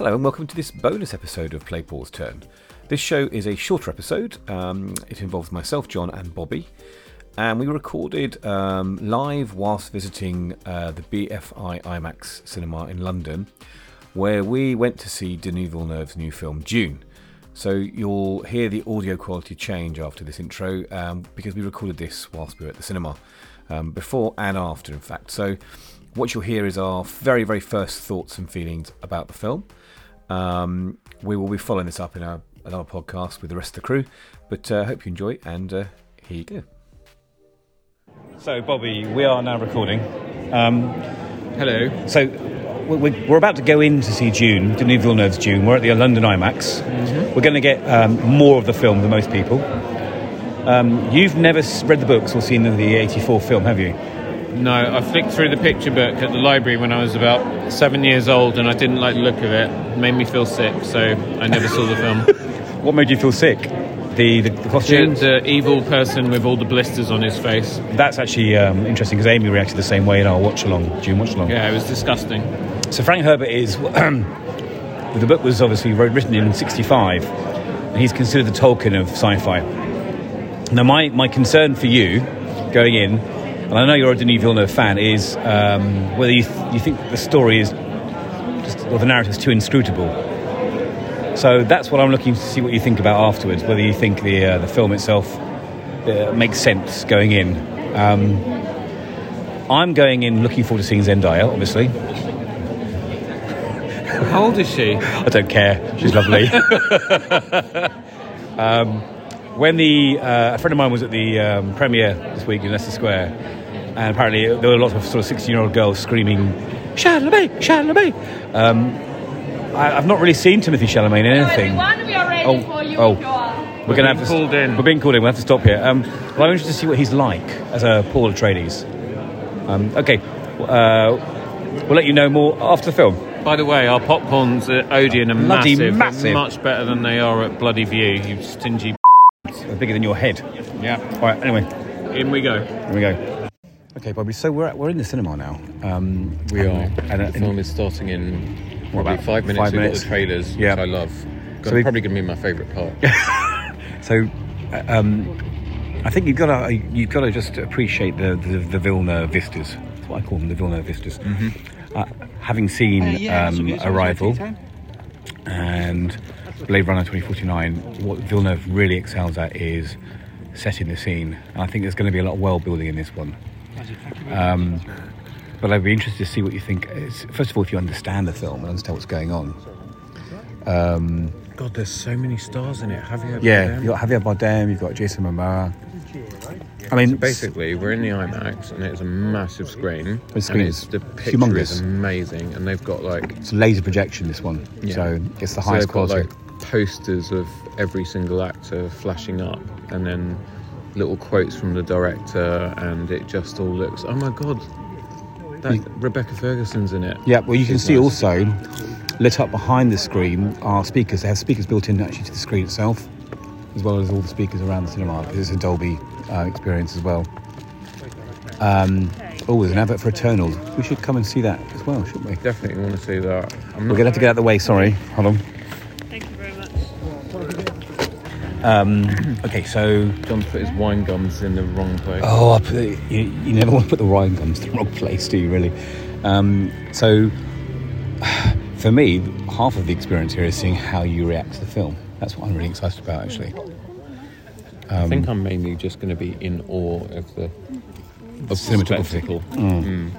Hello and welcome to this bonus episode of Play Paul's Turn. This show is a shorter episode. Um, it involves myself, John, and Bobby, and we recorded um, live whilst visiting uh, the BFI IMAX cinema in London, where we went to see Denis Villeneuve's new film Dune. So you'll hear the audio quality change after this intro um, because we recorded this whilst we were at the cinema, um, before and after, in fact. So what you'll hear is our very, very first thoughts and feelings about the film. Um, we will be following this up in our, another podcast with the rest of the crew, but I uh, hope you enjoy and uh, here you go. So, Bobby, we are now recording. Um, Hello. so, we're, we're about to go in to see Dune, Denis Villeneuve's Dune. We're at the London IMAX. We're going to get um, more of the film than most people. Um, you've never read the books or seen the, the 84 film, have you? No, I flicked through the picture book at the library when I was about seven years old, and I didn't like the look of it. It made me feel sick, so I never saw the film. What made you feel sick? The, the, the The, costumes? the evil person with all the blisters on his face. That's actually um, interesting because Amy reacted the same way in our watch along, Dune watch along. Yeah, it was disgusting. So Frank Herbert is the book was obviously wrote- written in '65, and he's considered the Tolkien of sci-fi. Now, my, my concern for you going in, and I know you're a Denis Villeneuve fan, is um, whether you, th- you think the story is just or the narrative is too inscrutable. So that's what I'm looking to see what you think about afterwards. Whether you think the uh, the film itself uh, makes sense going in. Um, I'm going in looking forward to seeing Zendaya, obviously. How old is she? I don't care. She's lovely. um, when the uh, a friend of mine was at the um, premiere this week in Leicester Square, and apparently there were lots of sort of sixteen-year-old girls screaming "Chalamet, Chalamet." Um, I, I've not really seen Timothy Chalamet in anything. Everyone, we are ready Oh, for you oh. if you are. We're going to have to called in. We're being called in. We'll have to stop here. Um, well, I'm interested to see what he's like as a Paul Atreides. Um, okay, uh, we'll let you know more after the film. By the way, our popcorns at Odeon are Bloody massive, massive. much better than they are at Bloody Vue. You stingy. They're bigger than your head. Yeah. All right. Anyway. In we go. Here we go. Okay, Bobby. So we're at, we're in the cinema now. Um, We and- are. And, uh, the film is starting in probably about five minutes. five We've minutes? got the trailers, Yeah. which I love. So So we- probably going to be my favourite part. so, uh, um, I think you've got to you've got to just appreciate the the, the Villeneuve vistas. That's what I call them, the Villeneuve vistas. Uh, having seen um, Arrival and Blade Runner 2049, what Villeneuve really excels at is setting the scene. And I think there's going to be a lot of world building in this one. Um, but I'd be interested to see what you think. First of all, if you understand the film and understand what's going on. Um, God, there's so many stars in it. Have you? yeah, you've got Javier Bardem, you've got Jason Momoa. I mean, Basically, we're in the IMAX, and it's a massive screen. The screen and is the picture humongous. is amazing, and they've got like it's laser projection. This one, Yeah. so it's the highest they've got quality. like posters of every single actor flashing up, and then little quotes from the director, and it just all looks. Oh my god, that You- Rebecca Ferguson's in it. yeah, well, you can see nice. also lit up behind the screen are speakers. They have speakers built in actually to the screen itself, as well as all the speakers around the cinema because it's a Dolby uh, experience as well. Um, oh, there's an advert for Eternals. We should come and see that as well, shouldn't we? Definitely want to see that. We're not gonna have to get out of the way. Sorry, hold on. Thank you very much. Um, okay, so John's put his wine gums in the wrong place. Oh, I put, you, you never want to put the wine gums to the wrong place, do you, really? Um, so, for me, half of the experience here is seeing how you react to the film. That's what I'm really excited about, actually. I think I'm mainly just going to be in awe of the of cinematography. spectacle. Mm.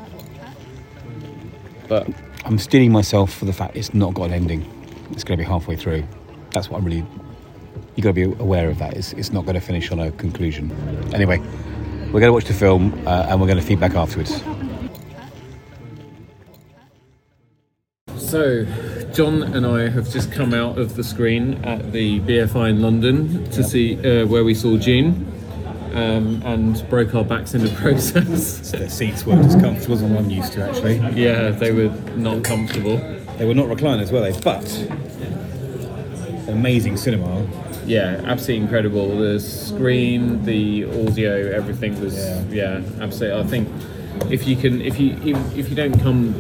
But I'm steeling myself for the fact it's not got an ending. It's going to be halfway through. That's what I'm really. You've got to be aware of that. It's, it's not going to finish on a conclusion. Anyway, we're going to watch the film uh, and we're going to feedback afterwards. So, John and I have just come out of the screen at the BFI in London to see uh, where we saw Dune um, and broke our backs in the process. The seats weren't as comfortable as I'm used to, actually. yeah, they were not comfortable. They were not recliners, were they? But amazing cinema. Yeah, absolutely incredible. The screen, the audio, everything was Yeah. yeah, absolutely. I think if you can, if you if, if you don't come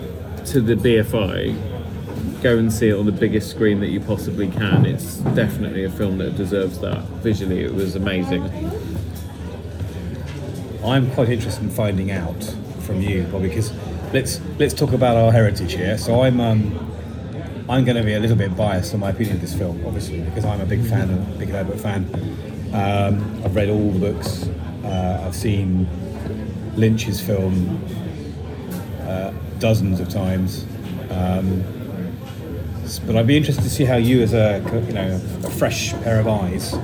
to the BFI, go and see it on the biggest screen that you possibly can. It's definitely a film that deserves that. Visually, it was amazing. I'm quite interested in finding out from you, Bobby, because let's let's talk about our heritage here. So I'm um, I'm going to be a little bit biased on my opinion of this film, obviously, because I'm a big fan, a big Herbert fan. Um, I've read all the books. Uh, I've seen Lynch's film uh, dozens of times. Um, but I'd be interested to see how you, as a you know a fresh pair of eyes,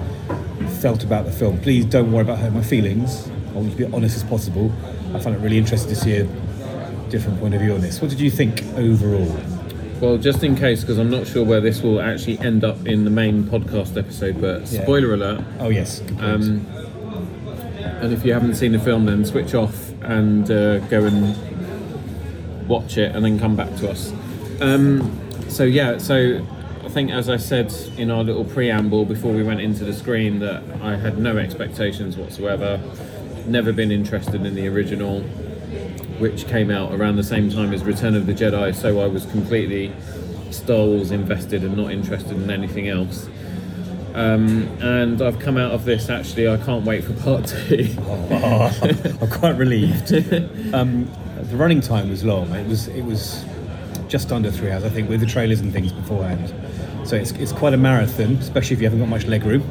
felt about the film. Please don't worry about hurting my feelings. I want you to be honest as possible. I find it really interesting to see a different point of view on this. What did you think overall? Well, just in case, because I'm not sure where this will actually end up in the main podcast episode, but Yeah. spoiler alert. Oh yes. Um, and if you haven't seen the film, then switch off and uh, go and watch it, and then come back to us. Um, so yeah, so I think as I said in our little preamble before we went into the screen, that I had no expectations whatsoever. Never been interested in the original, which came out around the same time as Return of the Jedi. So I was completely Star Wars invested and not interested in anything else. Um, and I've come out of this actually. I can't wait for part two. I'm quite relieved. um, the running time was long. It was it was just under three hours, I think, with the trailers and things beforehand. So it's, it's quite a marathon, especially if you haven't got much leg room.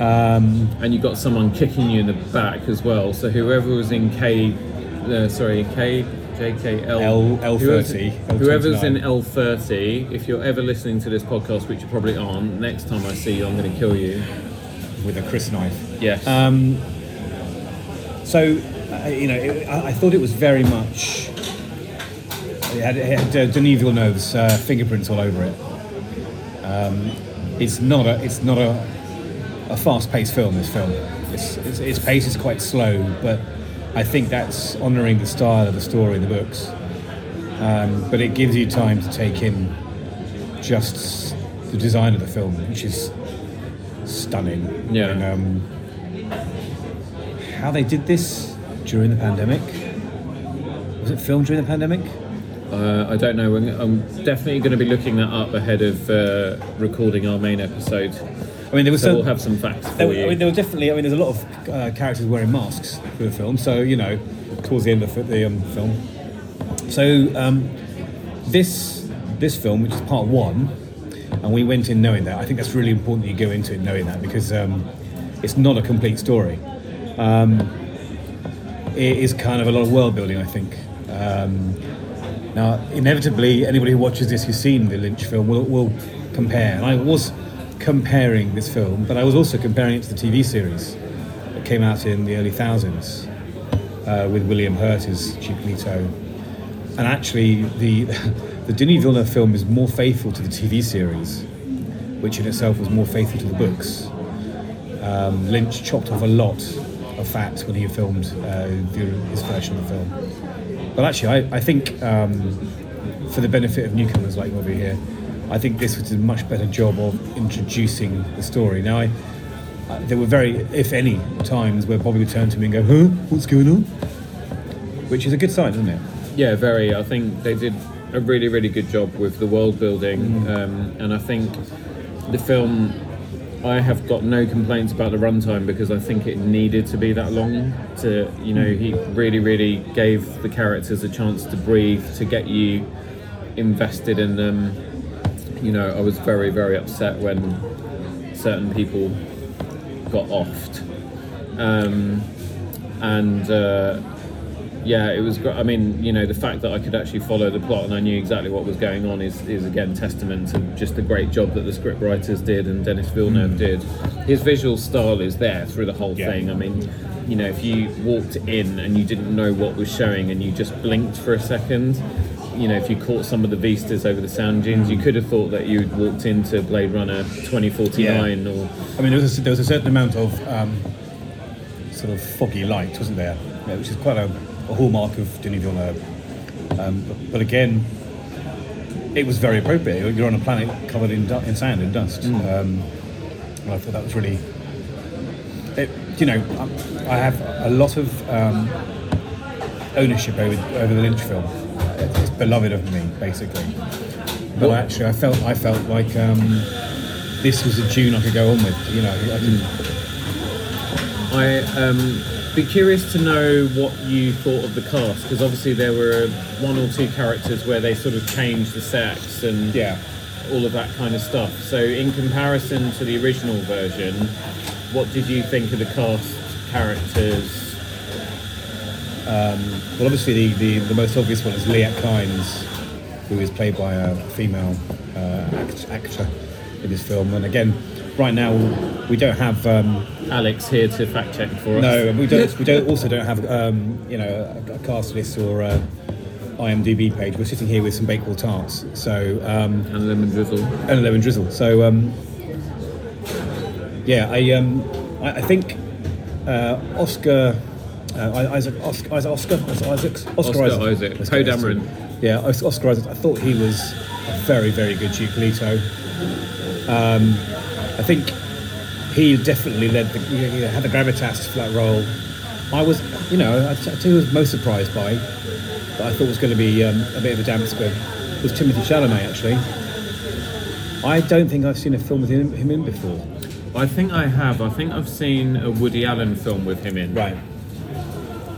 Um, and you've got someone kicking you in the back as well. So whoever was in K, uh, sorry, K, JKL, L- L30, whoever's, whoever's in L30, if you're ever listening to this podcast, which you probably aren't, next time I see you, I'm going to kill you. with a crysknife. Yes. Um, so, uh, you know, it, I, I thought it was very much. It had, it had uh, Denis Villeneuve's uh, fingerprints all over it. Um, it's not a. It's not a, a fast-paced film. This film. It's, it's, its pace is quite slow, but I think that's honouring the style of the story in the books. Um, but it gives you time to take in just the design of the film, which is stunning. Yeah. And, um, how they did this during the pandemic. Was it filmed during the pandemic? Uh, I don't know. I'm definitely going to be looking that up ahead of uh, recording our main episode. I mean, there was So some, we'll have some facts for there, you. I mean, there were definitely. I mean, there's a lot of uh, characters wearing masks for the film. So you know, towards the end of the, the um, film. So um, this this film, which is part one, and we went in knowing that. I think that's really important that you go into it knowing that because um, it's not a complete story. Um, it is kind of a lot of world building, I think. Um, now, inevitably, anybody who watches this who's seen the Lynch film will, will compare. And I was comparing this film, but I was also comparing it to the TV series that came out in the early thousands uh, with William Hurt as Leto. And actually, the the Denis Villeneuve film is more faithful to the TV series, which in itself was more faithful to the books. Um, Lynch chopped off a lot of fat when he filmed uh, his version of the film. But actually, I, I think um, for the benefit of newcomers like Robbie here, I think this was a much better job of introducing the story. Now, I, uh, there were very, if any, times where Bobby would turn to me and go, "Huh, what's going on?" Which is a good sign, isn't it? Yeah, very. I think they did a really, really good job with the world building, um, and I think the film. I have got no complaints about the runtime because I think it needed to be that long. To you know, he really, really gave the characters a chance to breathe, to get you invested in them. You know, I was very, very upset when certain people got offed, um, and. Uh, yeah, it was. I mean, you know, the fact that I could actually follow the plot and I knew exactly what was going on is, is again testament to just the great job that the script writers did and Denis Villeneuve did. His visual style is there through the whole Yeah. thing. I mean, you know, if you walked in and you didn't know what was showing and you just blinked for a second, you know, if you caught some of the vistas over the sound dunes, you could have thought that you'd walked into Blade Runner 2049 or I mean, there was a, there was a certain amount of um, sort of foggy light, wasn't there? Yeah, which is quite a, a hallmark of Denis Villeneuve. Um, but, but again, it was very appropriate. You're- on a planet covered in, du- in sand and dust. Um, and I thought that was really. It, you know, I I have a lot of um, ownership over, over the Lynch film. It's beloved of me, basically. but What- actually, I felt I felt like um, this was a Dune I could go on with. You know, I could, I um, be curious to know what you thought of the cast because obviously there were one or two characters where they sort of changed the sex and yeah. all of that kind of stuff. So in comparison to the original version, what did you think of the cast characters? Well, obviously, the, the, the most obvious one is Liet Kynes, who is played by a female uh, act, actor in this film. And again, right now we don't have um, Alex here to fact check for us. no, we don't we don't also don't have um, you know a, a cast list or a IMDb page. We're sitting here with some Bakewell tarts, so um, And lemon drizzle. and a lemon drizzle. So um, yeah, I um, I, I think uh, Oscar. Uh, Isaac, Oscar, Isaac, Oscar, Isaacs, Oscar Isaac. Poe. Dameron. Yeah, Oscar Isaac. I thought he was a very, very good Leto. Um, I think he definitely led the, he he had the gravitas for that role. I was, you know, I, tell you who was most surprised by, that I thought was going to be um, a bit of a damp squib, was Timothy Chalamet, actually. I don't think I've seen a film with him, him in before. I think I have. I think I've seen a Woody Allen film with him in. Right.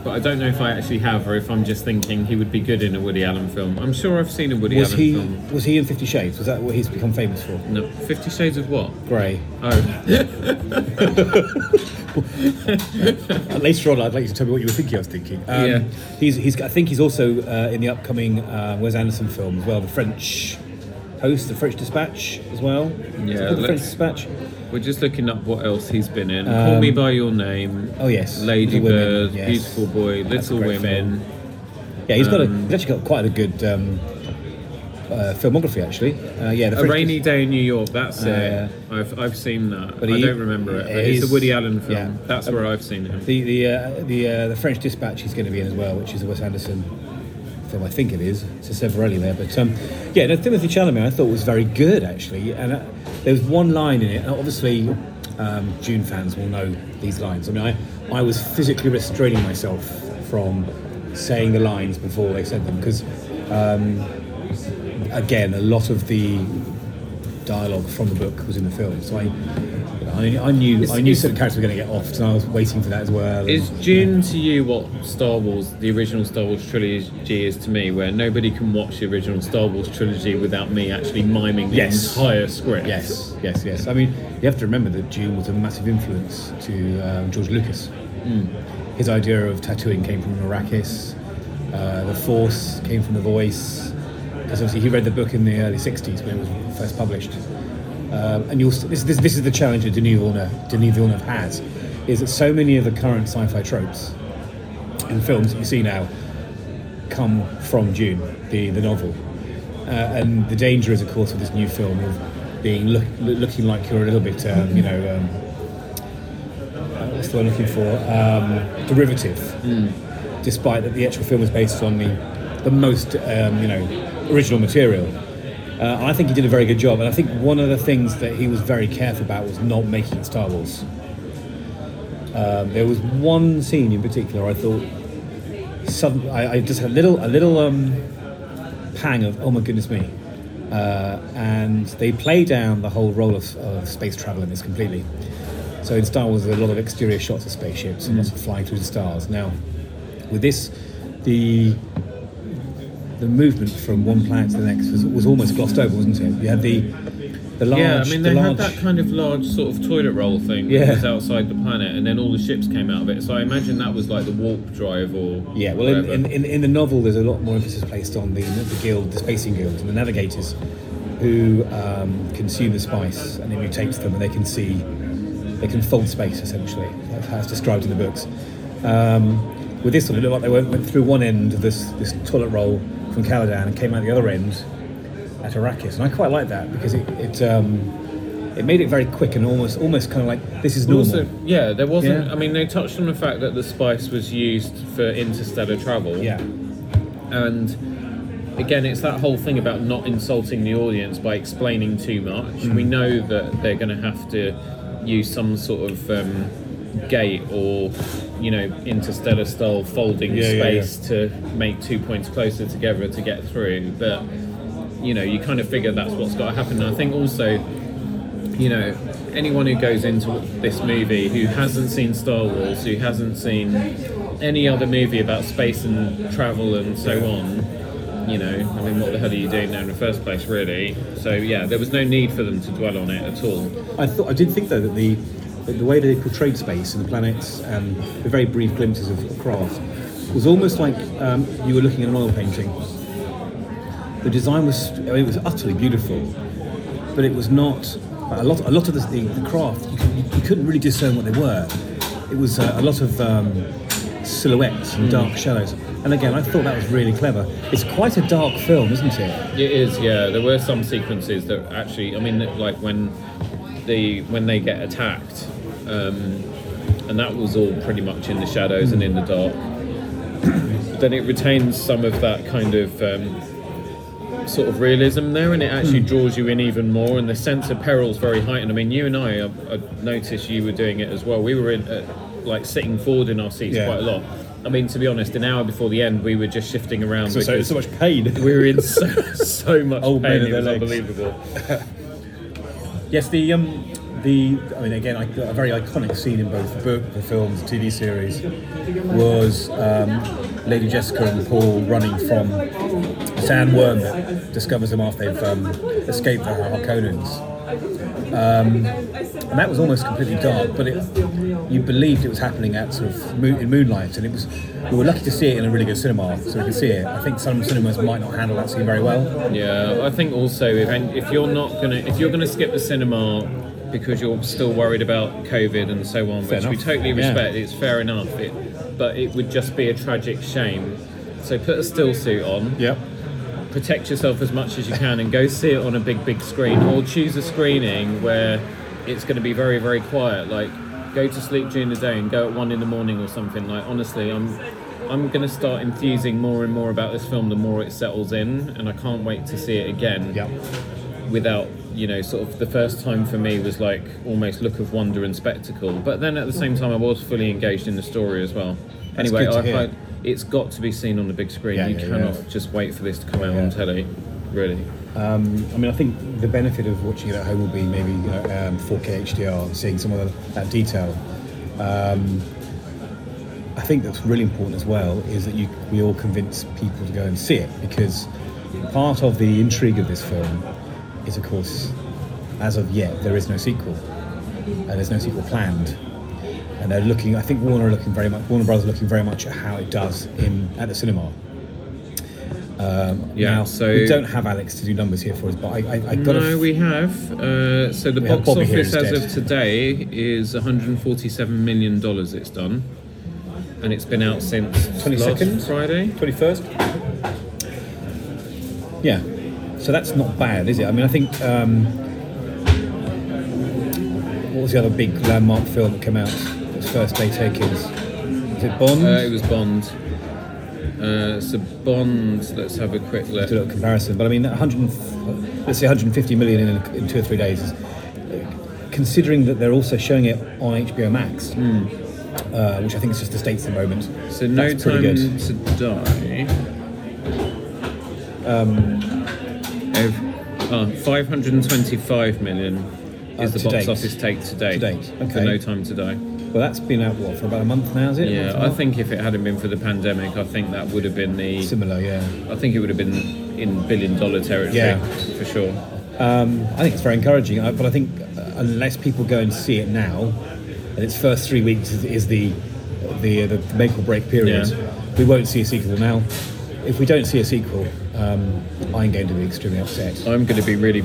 But I don't know if I actually have or if I'm just thinking he would be good in a Woody Allen film. I'm sure I've seen a Woody Was Allen he film. was he in Fifty Shades? Was that what he's become famous for? No, Fifty Shades of what? Grey. Oh, later on, I'd like you to tell me what you were thinking. I was thinking. Um, Yeah. He's, he's. I think he's also uh, in the upcoming uh, Wes Anderson film as well, the French Host, the French Dispatch as well. Yeah, the French Dispatch. We're just looking up what else he's been in. Call Me by Your Name. Oh yes, Lady Women, Bird, yes. Beautiful Boy, That's Little Women. Yeah, he's got a. Um, He's actually got quite a good um, uh, filmography actually. Uh, yeah, the A Rainy Day in New York. That's Uh, it. I've, I've seen that. But I he- don't remember it. But it's he's- a Woody Allen film. yeah. That's where I've seen him. The the uh, the uh, the French Dispatch he's going to be in as well, which is a Wes Anderson film. I think it is. It's a Severelli there, but um, yeah, no, Timothy Chalamet I thought was very good actually, and uh, there was one line in it. And obviously, um, Dune fans will know these lines. I mean, I I was physically restraining myself from saying the lines before they said them because. Um, again, a lot of the dialogue from the book was in the film, so I, I, I knew Is- I knew is- certain characters were going to get off, so I was waiting for that as well. and- Is Dune to you what Star Wars, the original Star Wars trilogy, is to me, where nobody can watch the original Star Wars trilogy without me actually miming the Yes. entire script? Yes, yes, yes. I mean, you have to remember that Dune was a massive influence to um, George Lucas. His idea of Tatooine came from Arrakis. Uh, the Force came from The Voice. Because obviously he read the book in the early '60s when it was first published. Um, and you'll, this, this, this is the challenge that Denis Villeneuve, Denis Villeneuve has, is that so many of the current sci-fi tropes in films that you see now come from Dune, the, the novel. Uh, and the danger is, of course, with this new film of being look, looking like you're a little bit, um, you know, um, uh, what's the word I'm looking for? Um, derivative. Despite that the actual film is based on the, the most, um, you know, original material. Uh, I think he did a very good job, and I think one of the things that he was very careful about was not making Star Wars. Um, there was one scene in particular I thought, sudden, I, I just had a little, a little um, pang of, oh my goodness me. Uh, and they play down the whole role of, of space travel in this completely. So in Star Wars, there's a lot of exterior shots of spaceships and lots of flying through the stars. Now, with this, the the movement from one planet to the next was, was almost glossed over, wasn't it? You had the the large, Yeah, I mean the they large, had that kind of large sort of toilet roll thing Yeah. that was outside the planet, and then all the ships came out of it. So I imagine that was like the warp drive or Yeah, well, in, in, in, in the novel, there's a lot more emphasis placed on the, the guild, the spacing guild, and the navigators who um, consume the spice and it mutates them, and they can see, they can fold space essentially. That's how it's described in the books. Um, with this one, it looked like they went, went through one end of this, this toilet roll from Caladan and came out the other end at Arrakis, and I quite like that because it it, um, it made it very quick and almost almost kind of like this is normal. Also, yeah, there wasn't. Yeah. I mean, they touched on the fact that the spice was used for interstellar travel. yeah, And again, it's that whole thing about not insulting the audience by explaining too much. Mm. We know that they're going to have to use some sort of um, gate or, you know, interstellar style folding Yeah, yeah, space to make two points closer together to get through. But you know, you kind of figure that's what's got to happen. And I think also, you know, anyone who goes into this movie who hasn't seen Star Wars, who hasn't seen any other movie about space and travel and so on, you know, I mean, what the hell are you doing there in the first place, really? So yeah, there was no need for them to dwell on it at all. I thought I did think though that the the way they portrayed space and the planets and the very brief glimpses of, craft was almost like um, you were looking at an oil painting. The design was I mean, it was utterly beautiful, but it was not a lot. A lot of the, the, the craft you, could, you couldn't really discern what they were. It was uh, a lot of um, silhouettes and dark shadows. And again, I thought that was really clever. It's quite a dark film, isn't it? It is, yeah. There were some sequences that actually, I mean, like when the when they get attacked, um, and that was all pretty much in the shadows and in the dark. then it retains some of that kind of um, sort of realism there, and it actually draws you in even more. And the sense of peril is very heightened. I mean, you and I, I, I noticed you were doing it as well. We were in, uh, like sitting forward in our seats Yeah. quite a lot. I mean, to be honest, an hour before the end, we were just shifting around. So, so, much pain. we were in so, so much Old pain. It was legs. unbelievable. Yes, the um, the I mean, again, a very iconic scene in both the book, the films, the TV series was um, Lady Jessica and Paul running from the sandworm that discovers them after they've um, escaped the Harkonnens. Um, and that was almost completely dark, but it, you believed it was happening at sort of moon, in moonlight, and it was. We were lucky to see it in a really good cinema, so we could see it. I think some cinemas might not handle that scene very well. Yeah, I think also if if you're not gonna if you're gonna skip the cinema because you're still worried about COVID and so on, which we enough. totally Yeah. respect, it's fair enough. It, but it would just be a tragic shame. So put a still suit on, Yep. protect yourself as much as you can, and go see it on a big big screen, or choose a screening where it's going to be very very quiet. Like go to sleep during the day and go at one in the morning or something. Like honestly, I'm. I'm going to start enthusing more and more about this film the more it settles in, and I can't wait to see it again Yep. Without you know sort of the first time for me was like almost look of wonder and spectacle but then at the same time i was fully engaged in the story as well That's anyway I. I, it's got to be seen on the big screen Yeah, you yeah, cannot yeah. just wait for this to come out on telly really Um, I mean, I think the benefit of watching it at home will be maybe you know, um, 4K HDR seeing some of that detail. Um, I think that's really important as well is that you, we all convince people to go and see it because part of the intrigue of this film is, of course, as of yet, there is no sequel, and there's no sequel planned. And they're looking. I think Warner are looking very much. Warner Brothers are looking very much at how it does in at the cinema. Um, Yeah, now, so- we don't have Alex to do numbers here for us, but I, I, I got no to. we have uh, so the box office as instead. of today is 147 million dollars it's done and it's been out since 22nd? last friday 21st? Yeah. So that's not bad, is it? I mean, I think. Um, what was the other big landmark film that came out? Its first day takings. Was it Bond? uh, it was bond uh, so bond let's have a quick look do a little comparison, but I mean, 100, let's say 150 million in, in two or three days is, considering that they're also showing it on HBO Max, uh, which I think is just the states at the moment. So no time good. to die. Um, oh, 525 million is Uh, the box date. office take to date. To date, For. No Time to Die. Well, that's been out what for about a month now, is it? Yeah, I think if it hadn't been for the pandemic, I think that would have been the. similar. Yeah. I think it would have been in billion dollar territory Yeah. for sure. Um, I think it's very encouraging, uh, but I think uh, unless people go and see it now, and its first three weeks is, is the the the make or break period, Yeah. we won't see a sequel now. If we don't see a sequel, um, I'm going to be extremely upset. I'm going to be really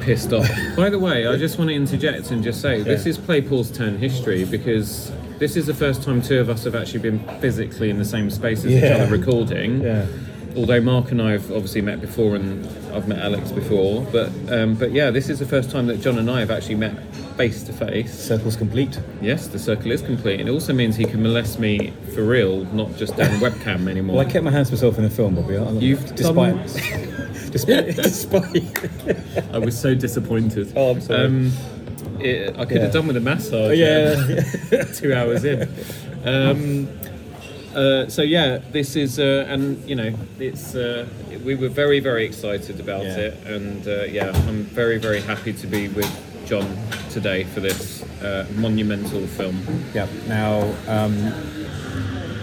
pissed off. By the way, I just want to interject and just say this Yeah. is Playpool's Turn history because this is the first time two of us have actually been physically in the same space as each other recording. Yeah. Although Mark and I have obviously met before and I've met Alex before, but um, but yeah, this is the first time that John and I have actually met face to face. Circle's complete. Yes, the circle is complete. And it also means he can molest me for real, not just down webcam anymore. Well, I kept my hands to myself in the film, Bobby. I- You've despite despite despite. I was so disappointed. Oh, I'm sorry. Um, it, I could Yeah. have done with a massage. Oh, yeah. um, two hours in. Um, Uh, so yeah, this is, uh, and you know, it's. Uh, we were very, very excited about Yeah. it, and uh, yeah, I'm very, very happy to be with John today for this uh, monumental film. Yeah. Now, um,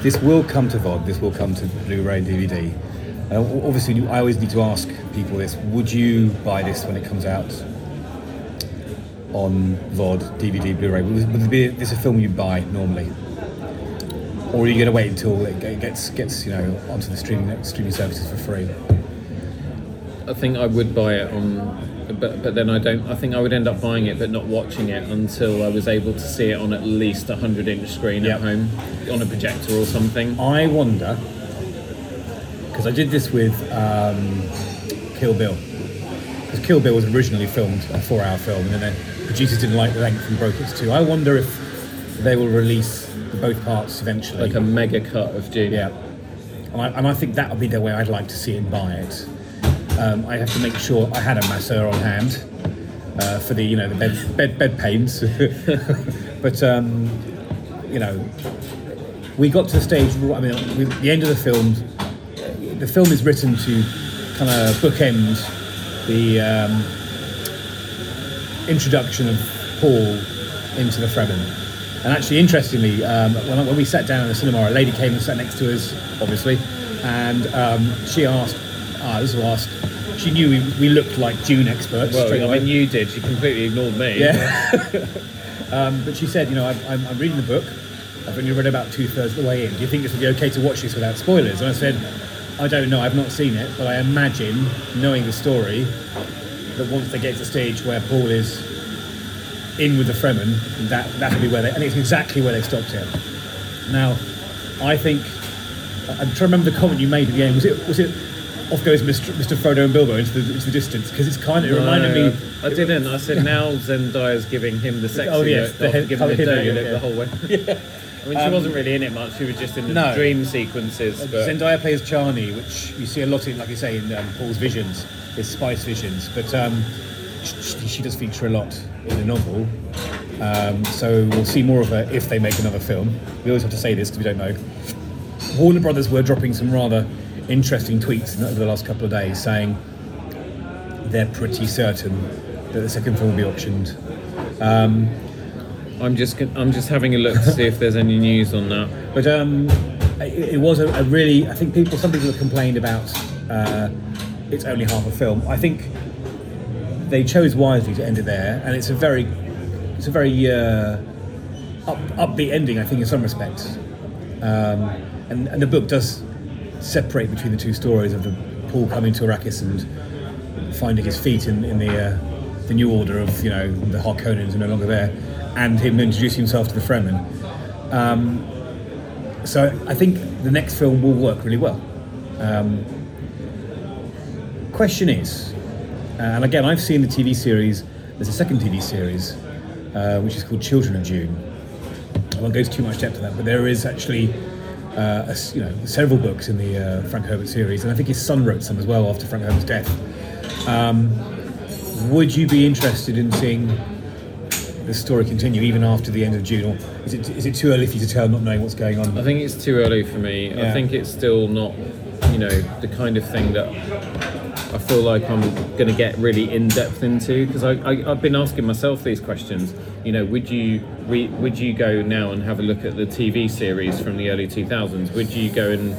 this will come to VOD. This will come to Blu-ray and DVD. Uh, obviously, I always need to ask people this: Would you buy this when it comes out on VOD, DVD, Blu-ray? Would, would it be this a film you buy normally, or are you going to wait until it gets gets you know onto the streaming streaming services for free? I think I would buy it on, but but then I don't. I think I would end up buying it, but not watching it until I was able to see it on at least a hundred inch screen Yep. at home, on a projector or something. I wonder because I did this with um, Kill Bill. Because Kill Bill was originally filmed a four-hour film, and then the producers didn't like the length and broke it to two. I wonder if they will release both parts eventually. Like a mega cut of Dune. yeah, and I, and I think that would be the way I'd like to see and buy it. Um, I have to make sure I had a masseur on hand uh, for the you know the bed bed, bed pains, but um, you know we got to the stage. I mean, we, the end of the film. The film is written to kind of bookend the um, introduction of Paul into the Fremen. And actually, interestingly, um, when, when we sat down in the cinema, a lady came and sat next to us, obviously, and um, she asked, this was asked, she knew we, we looked like Dune experts. straight Well, I away. mean, you did. She completely ignored me. Yeah. um, but she said, you know, I'm, I'm, I'm reading the book. I've only read about two thirds of the way in. Do you think this would be okay to watch this without spoilers? And I said, I don't know. I've not seen it, but I imagine, knowing the story, that once they get to the stage where Paul is in with the Fremen, that that'll be where they. And it's exactly where they stopped it. Now, I think I'm trying to remember the comment you made at the end. Was it was it off goes Mr. Mr. Frodo and Bilbo into the, into the distance? Because it's kind of it reminded No, me. I didn't. I said now Zendaya's giving him the sexy Oh, yes, look the head- giving the colour dirty look yeah. the whole way. yeah. I mean, she wasn't really in it much. She was just in the No. dream sequences. But Zendaya plays Chani, which you see a lot in, like you say, in um, Paul's visions, his spice visions. But um, she, she does feature a lot in the novel. Um, so we'll see more of her if they make another film. We always have to say this because we don't know. Warner Brothers were dropping some rather interesting tweets over the last couple of days saying they're pretty certain that the second film will be optioned. I'm just I'm just having a look to see if there's any news on that. But um, it, it was a, a really. I think people. Some people have complained about uh, it's only half a film. I think they chose wisely to end it there, and it's a very, it's a very uh, up, upbeat ending. I think in some respects, um, and and the book does separate between the two stories of the Paul coming to Arrakis and finding his feet in, in the uh, the new order of you know the Harkonnens are no longer there, and him introducing himself to the Fremen. Um, so I think the next film will work really well. Um, question is, and again, I've seen the TV series. There's a second TV series, uh, which is called Children of Dune. I won't go into too much depth of that, but there is actually uh, a you know several books in the uh, Frank Herbert series, and I think his son wrote some as well after Frank Herbert's death. Um, would you be interested in seeing the story continue even after the end of Dune, or is it is it too early for you to tell, not knowing what's going on? I think it's too early for me. I think it's still not, you know, the kind of thing that I feel like I'm going to get really in depth into because I, I I've been asking myself these questions. You know, would you re, would you go now and have a look at the TV series from the early 2000s? Would you go and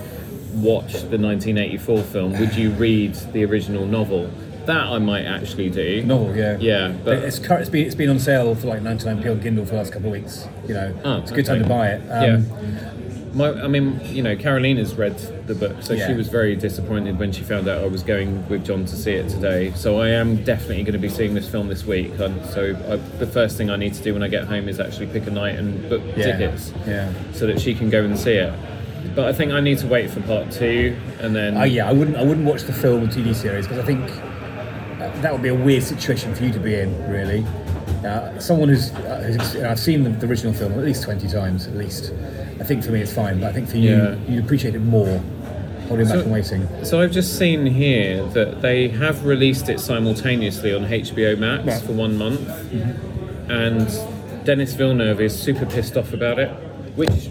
watch the 1984 film? Would you read the original novel? That I might actually do. Novel, yeah. Yeah, but it's, it's been it's been on sale for like 99p on Kindle for the last couple of weeks. You know, Oh, it's a good time to buy it. Um, yeah. My, I mean, you know, Carolina's read the book, so Yeah. she was very disappointed when she found out I was going with John to see it today. So I am definitely going to be seeing this film this week. And so I, the first thing I need to do when I get home is actually pick a night and book Yeah. tickets, Yeah. so that she can go and see it. But I think I need to wait for part two, and then Uh, yeah, I wouldn't I wouldn't watch the film or TV series because I think uh, that would be a weird situation for you to be in. Really, uh, someone who's, uh, who's I've seen the, the original film at least twenty times at least. I think for me it's fine, but I think for you Yeah. you appreciate it more holding back So- and waiting. So I've just seen here that they have released it simultaneously on HBO Max Right. for one month, and Denis Villeneuve is super pissed off about it, which,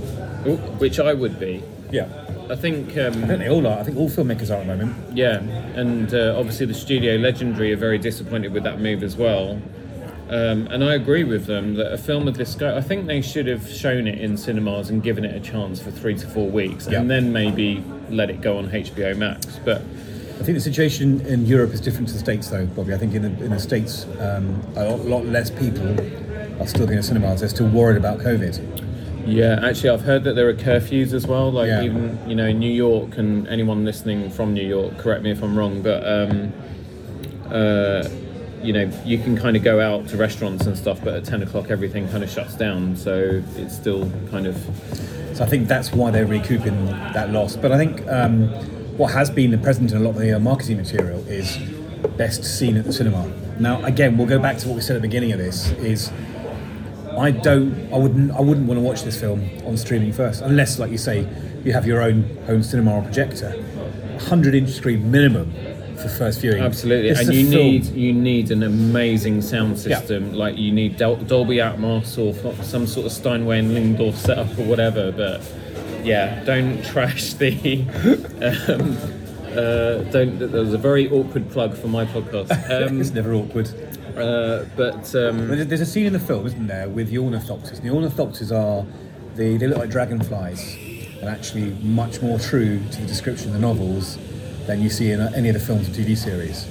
which I would be. Yeah. I think I um, think they all are. I think all filmmakers are at the moment. Yeah, and uh, obviously the studio Legendary are very disappointed with that move as well. Um, and I agree with them that a film of this scope, I think they should have shown it in cinemas and given it a chance for three to four weeks, Yeah. and then maybe let it go on HBO Max. But I think the situation in Europe is different to the States, though, Bobby. I think in the, in the States, um, a lot, lot less people are still going to cinemas. They're still worried about COVID. yeah, actually, I've heard that there are curfews as well. Like Yeah. even you know New York, and anyone listening from New York, correct me if I'm wrong, but um, uh, you know you can kind of go out to restaurants and stuff, but at ten o'clock everything kind of shuts down. So it's still kind of So I think that's why they're recouping that loss. But I think um, what has been the present in a lot of the uh, marketing material is best seen at the cinema. Now, again, we'll go back to what we said at the beginning of this: is I don't, I wouldn't, I wouldn't want to watch this film on streaming first, unless, like you say, you have your own home cinema or projector. 100 inch screen minimum first viewing. Absolutely, This and you film- need you need an amazing sound Yeah. system. Like you need Dol- Dolby Atmos or f- some sort of Steinway and Lyngdorf setup or whatever. But yeah, don't trash the. um, uh, don't. That was a very awkward plug for my podcast. Um, it's never awkward. uh, but um, There's, there's a scene in the film, isn't there, with the ornithopters. The ornithopters are the they look like dragonflies, and actually much more true to the description of the novels than you see in any of the films or TV series.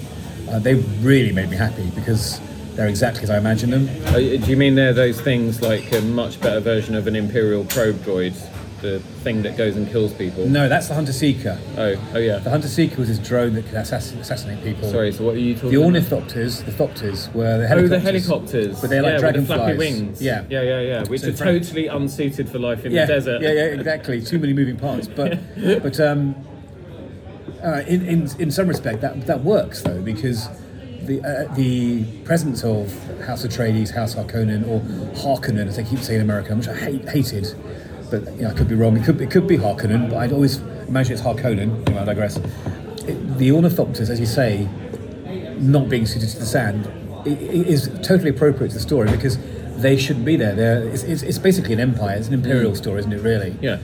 Uh, they really made me happy because they're exactly as I imagined them. uh, do you mean they're those things like a much better version of an Imperial probe droid, the thing that goes and kills people? No, that's the Hunter Seeker. Oh, oh yeah. The Hunter Seeker was this drone that could assass- assassinate people. Sorry. So what are you talking? The about? ornithopters, the thopters, were the helicopters. Oh, the helicopters. But they're like yeah, with the flappy wings. Yeah. yeah, yeah, yeah. Which So are totally unsuited for life in yeah, the desert. Yeah, yeah, exactly. Too many moving parts, but but um, uh, in, in in some respect that that works though because the uh, the presence of House Atreides, House Harkonnen, or Harkonnen as they keep saying in America, which I hate, hated, but you know, I could be wrong. It could it could be Harkonnen, but I'd always imagine it's Harkonnen. Anyway, I digress. It, the ornithopters, as you say, not being suited to the sand i- i- is totally appropriate to the story because they shouldn't be there. They're, it's, it's, it's basically an empire. It's an imperial story, isn't it? Really. Yeah.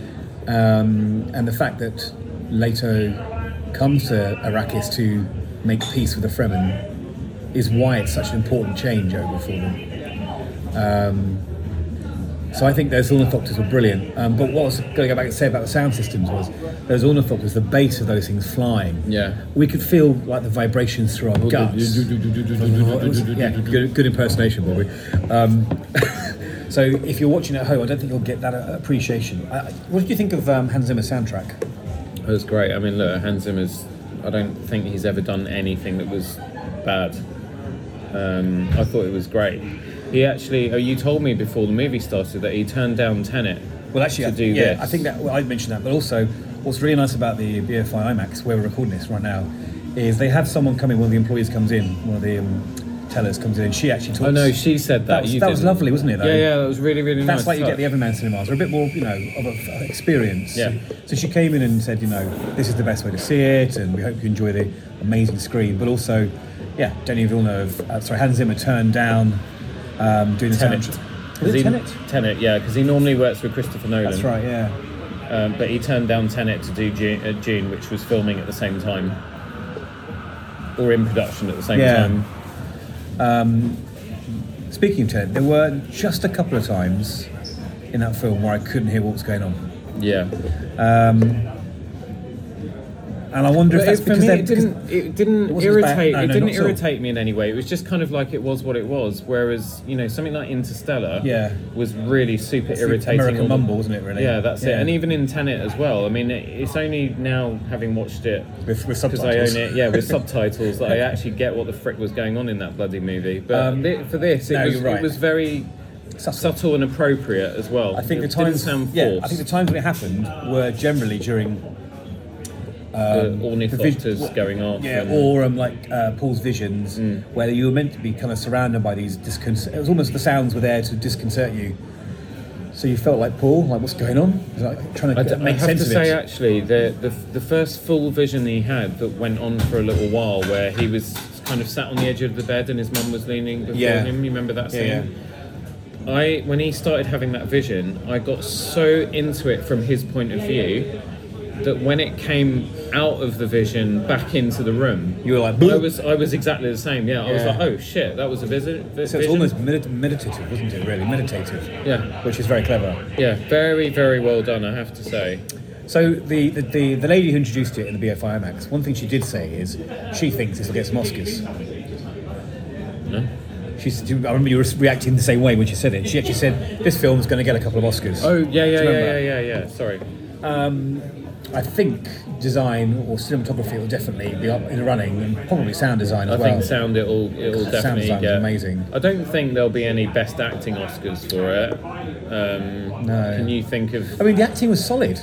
Um, and the fact that Leto comes to Arrakis to make peace with the Fremen is why it's such an important change over for them. Um, so I think those ornithopters were brilliant. Um, but what I was going to go back and say about the sound systems was those ornithopters, the bass of those things flying. Yeah. We could feel like the vibrations through our guts. Was- yeah, good, good impersonation, Bobby. Um, so if you're watching at home, I don't think you'll get that uh, appreciation. I- what did you think of um, Hans Zimmer's soundtrack? It was great. I mean, look, Hans Zimmer's. I don't think he's ever done anything that was bad. Um, I thought it was great. He actually. Oh, you told me before the movie started that he turned down Tenet. Well, actually, to I, do yeah, this. I think that well, I mentioned that, but also what's really nice about the BFI IMAX, where we're recording this right now, is they have someone coming. One of the employees comes in, one of the um, tellers comes in, and she actually talks. Oh no, she said that. That was- that was lovely, wasn't it, though? Yeah, yeah, that was really, really nice. That's nice. like you get the Everyman cinemas. They're a bit more, you know, of a experience. Yeah. So she came in and said, you know, this is the best way to see it, and we hope you enjoy the amazing screen. But also, yeah, Denis Villeneuve, uh, sorry, Hans Zimmer turned down um, doing the Tenet. soundtrack. 'Cause Was it Tenet? Tenet, yeah, because he normally works with Christopher Nolan. That's right. Yeah. Um, but he turned down Tenet to do Dune, uh, Dune, which was filming at the same time, or in production at the same Yeah. time. Um, speaking of Tenet, there were just a couple of times in that film where I couldn't hear what was going on, Yeah, um, and I wonder but if that's it, because me, it didn't. It didn't It wasn't as bad. irritate. No, it no, didn't not at all. irritate me in any way. It was just kind of like it was what it was. Whereas you know something like Interstellar, Yeah. was really super the irritating. American mumble, wasn't it? Really. Yeah, that's it. And even in Tenet as well. I mean, it, it's only now having watched it with, with because I subtitles. own it, yeah, with subtitles, that I actually get what the frick was going on in that bloody movie. But Um, thi- for this, it, no, was, right. it was very Subtle. subtle and appropriate as well. I think it the times, yeah. I think the times when it happened were generally during the the ornithopters vis- going off. Yeah, and- or um, like uh, Paul's visions, Mm. where you were meant to be kind of surrounded by these disconcert. It was almost the sounds were there to disconcert you. So you felt like Paul, like what's going on? It was like trying to I, d- I make have sense to say, actually, the, the the first full vision he had that went on for a little while, where he was kind of sat on the edge of the bed and his mum was leaning before Yeah. him. You remember that Yeah, scene? I when he started having that vision, I got so into it from his point of view that when it came out of the vision back into the room, You were like, I was I was exactly the same. Yeah, I was like, oh shit, that was a visit. vi- So it's almost medit- meditative, wasn't it? Really meditative. Yeah. Which is very clever. yeah, very very well done. I have to say. So the, the, the, the lady who introduced it in the BFI IMAX, one thing she did say is she thinks this will get some Oscars. No? She's, I remember you were reacting the same way when she said it. She actually said this film's going to get a couple of Oscars. Oh yeah yeah yeah yeah yeah yeah. Sorry. Um, I think design or cinematography will definitely be up in the running, and probably sound design as well. I well. think sound it'll it'll definitely design's get amazing. I don't think there'll be any best acting Oscars for it. Um, No. Can you think of? I mean, the acting was solid.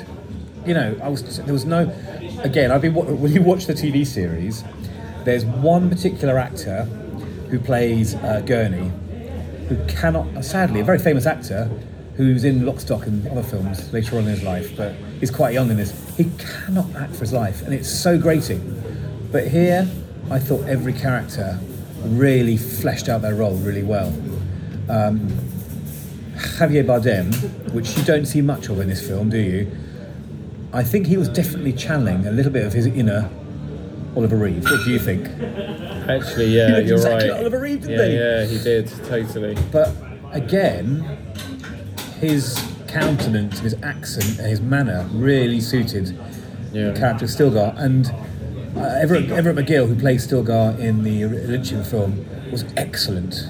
You know, I was there was no. Again, I've been when you watch the TV series, there's one particular actor who plays uh, Gurney, who cannot. Sadly, a very famous actor who's in Lock, Stock, and other films later on in his life, but he's quite young in this. He cannot act for his life, and it's so grating. But here, I thought every character really fleshed out their role really well. Um, Javier Bardem, which you don't see much of in this film, do you? I think he was definitely channeling a little bit of his inner Oliver Reed. What do you think? Actually, yeah, you're exactly right. Oliver Reed, didn't yeah, he? yeah, he did totally. But again, his countenance, his accent, his manner really suited Yeah. the character of Stilgar. And uh, Everett, Everett McGill, who plays Stilgar in the Lynchian film, was excellent.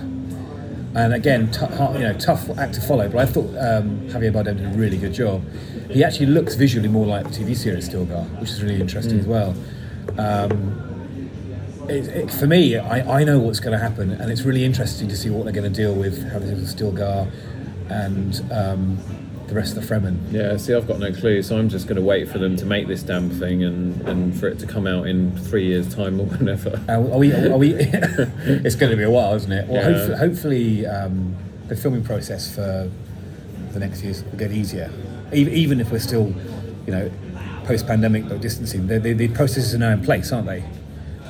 And again, t- you know, tough act to follow. But I thought um, Javier Bardem did a really good job. He actually looks visually more like the TV series Stilgar, which is really interesting as well. Um, it, it, for me, I, I know what's going to happen, and it's really interesting to see what they're going to deal with, how they deal with Stilgar and um, the rest of the Fremen. Yeah, see, I've got no clue, so I'm just going to wait for them to make this damn thing and, and for it to come out in three years' time or whenever. Are, are we? Are we? it's going to be a while, isn't it? Well, Yeah. hopefully, hopefully um, the filming process for the next years will get easier, even, even if we're still, you know, post-pandemic but distancing. The, the, the processes are now in place, aren't they?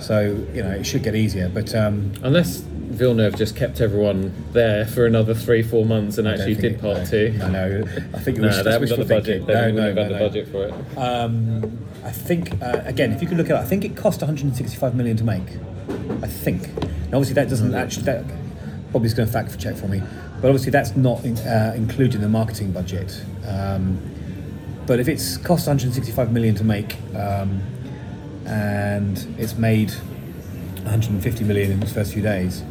So you know, it should get easier. But um, Unless Villeneuve just kept everyone there for another three, four months and actually did part no, two. I know. I think it No, was they haven't got the budget. They No, no, had no, the budget for it. Um, I think uh, again, if you could look at it, I think it cost 165 million to make. I think. Now, obviously, that doesn't actually. That, Bobby's going to fact check for me, but obviously, that's not in, uh, included in the marketing budget. Um, but if it's cost 165 million to make, um, and it's made 150 million in its first few days,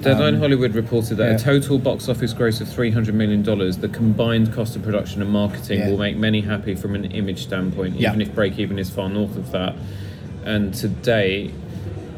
Deadline Hollywood reported that Um, yeah. a total box office gross of $300 million, the combined cost of production and marketing Yeah. will make many happy from an image standpoint, Yeah. even if break even is far north of that. And today,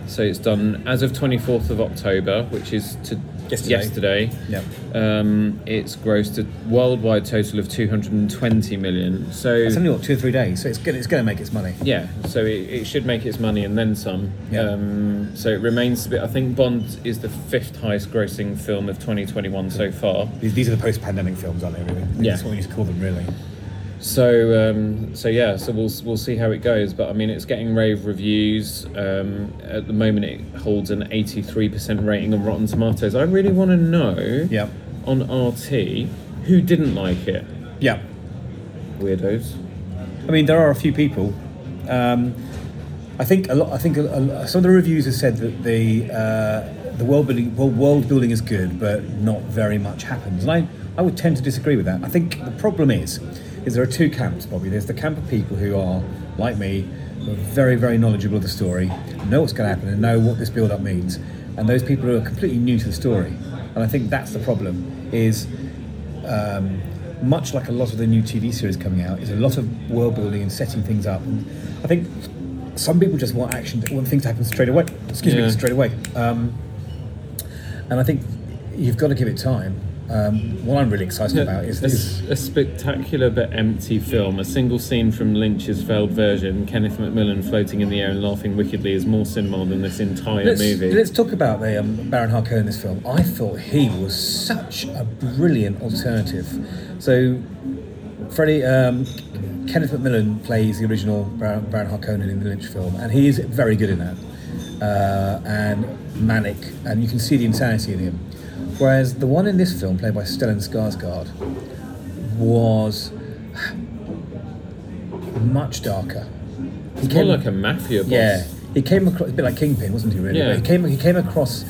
so it's done as of 24th of October, which is to Yesterday. yesterday yeah. um, it's grossed a worldwide total of 220 million. So It's only what two or three days, so it's going it's going to make its money. yeah, so it, it should make its money and then some. Yeah. Um, so it remains a bit. I think Bond is the fifth highest grossing film of 2021 so far. These, these are the post-pandemic films, aren't they? Really? Yeah. That's what we used to call them, really. So um, so yeah, so we'll we'll see how it goes. But I mean, it's getting rave reviews. Um, at the moment, it holds an 83% rating on Rotten Tomatoes. I really want to know Yeah. on RT who didn't like it. Yeah. Weirdos. I mean, there are a few people. Um, I think a lot. I think a, a, some of the reviews have said that the uh, the world building well, world building is good, but not very much happens. And I, I would tend to disagree with that. I think the problem is, is there are two camps, Bobby. There's the camp of people who are like me, who are very very knowledgeable of the story, know what's going to happen, and know what this build up means. And those people who are completely new to the story. And I think that's the problem. Is um, much like a lot of the new TV series coming out, is a lot of world building and setting things up. And I think some people just want action, want things to happen straight away. Excuse Yeah. me, straight away. Um, and I think you've got to give it time. Um, what I'm really excited about is, a, is a spectacular but empty film. A single scene from Lynch's failed version, Kenneth McMillan floating in the air and laughing wickedly, is more cinema than this entire let's, movie. let's talk about the um, Baron Harkonnen in this film. I thought he was such a brilliant alternative. So, Freddie, um, Kenneth McMillan plays the original Baron, Baron Harkonnen in the Lynch film, and he is very good in that. Uh, and manic, and you can see the insanity in him. Whereas the one in this film, played by Stellan Skarsgård, was much darker. He More like a mafia boss. yeah, he came across a bit like Kingpin, wasn't he? Really, Yeah. He came he came across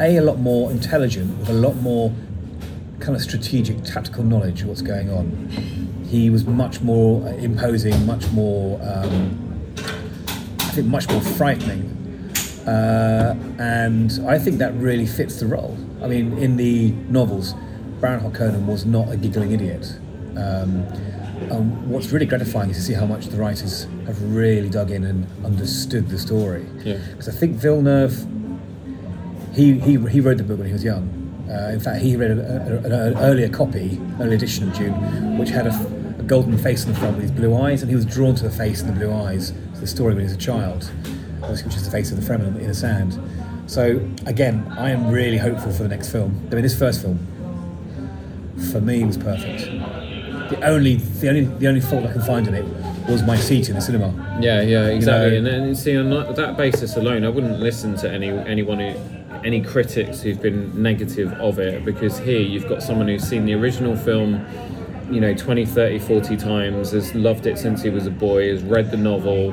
a a lot more intelligent with a lot more kind of strategic, tactical knowledge of what's going on. He was much more uh, imposing, much more, um, I think, much more frightening. Uh, and I think that really fits the role. I mean, in the novels, Baron Harkonnen was not a giggling idiot. Um, and what's really gratifying is to see how much the writers have really dug in and understood the story. Yeah. Because I think Villeneuve, he, he, he wrote the book when he was young. Uh, in fact, he read an earlier copy, early edition of Dune, which had a, a golden face on the front with these blue eyes, and he was drawn to the face and the blue eyes. The story when he was a child, which is the face of the Fremen in the sand. So again, I am really hopeful for the next film. I mean, this first film, for me, was perfect. The only, the only, the only fault I can find in it was my seat in the cinema. Yeah, yeah, exactly. know- and then you see on that that basis alone, I wouldn't listen to any anyone who any critics who've been negative of it because here you've got someone who's seen the original film you know 20 30 40 times has loved it since he was a boy has read the novel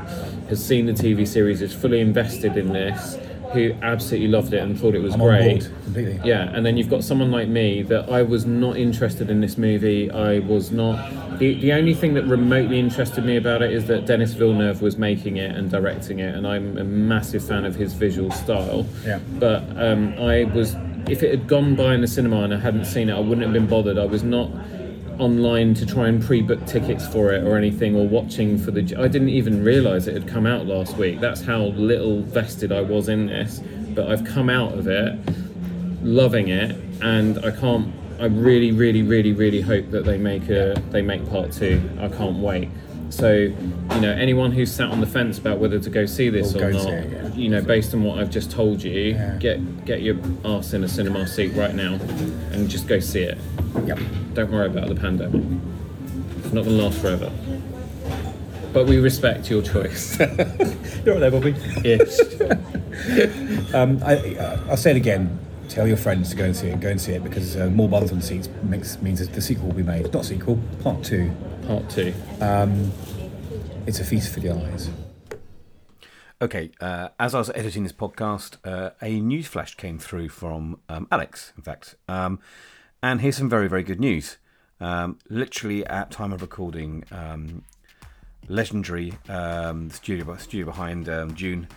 has seen the tv series is fully invested in this who absolutely loved it and thought it was I'm great yeah, and then you've got someone like me that I was not interested in this movie. I was not. The, the only thing that remotely interested me about it is that Denis Villeneuve was making it and directing it, and I'm a massive fan of his visual style. Yeah. But um, I was. If it had gone by in the cinema and I hadn't seen it, I wouldn't have been bothered. I was not online to try and pre-book tickets for it or anything or watching for the I didn't even realize it had come out last week. That's how little vested I was in this but I've come out of it loving it and I can't I really really really really hope that they make a they make part 2 I can't wait so you know anyone who's sat on the fence about whether to go see this Well, or not it, yeah. you know based on what I've just told you Yeah. get get your ass in a cinema seat right now and just go see it Yep. don't worry about the pandemic. It's not going to last forever. But we respect your choice. You're right there, Bobby. yes. Um, I, uh, I'll say it again. Tell your friends to go and see it. Go and see it because uh, more bums on seats makes means that the sequel will be made. Not sequel, part two. Part two. It's a feast for the eyes. Okay, uh, as I was editing this podcast, uh, a news flash came through from um, Alex, in fact. Um, and here's some very, very good news. Um, literally at time of recording, um, Legendary, um, studio, studio behind um, Dune,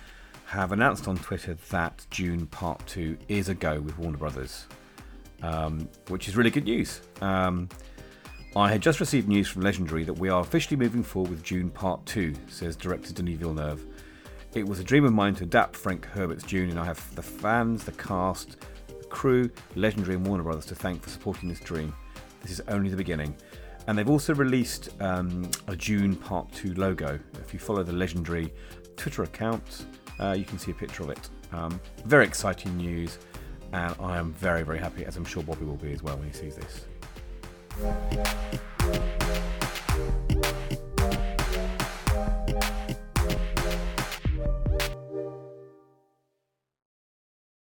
have announced on Twitter that Dune Part 2 is a go with Warner Brothers, um, which is really good news. Um, I had just received news from Legendary that we are officially moving forward with Dune Part 2, says director Denis Villeneuve. It was a dream of mine to adapt Frank Herbert's Dune, and I have the fans, the cast, the crew, Legendary, and Warner Brothers to thank for supporting this dream. This is only the beginning. And they've also released um, a Dune Part 2 logo. If you follow the Legendary Twitter account, uh, you can see a picture of it. Um, very exciting news, and I am very, very happy, as I'm sure Bobby will be as well when he sees this.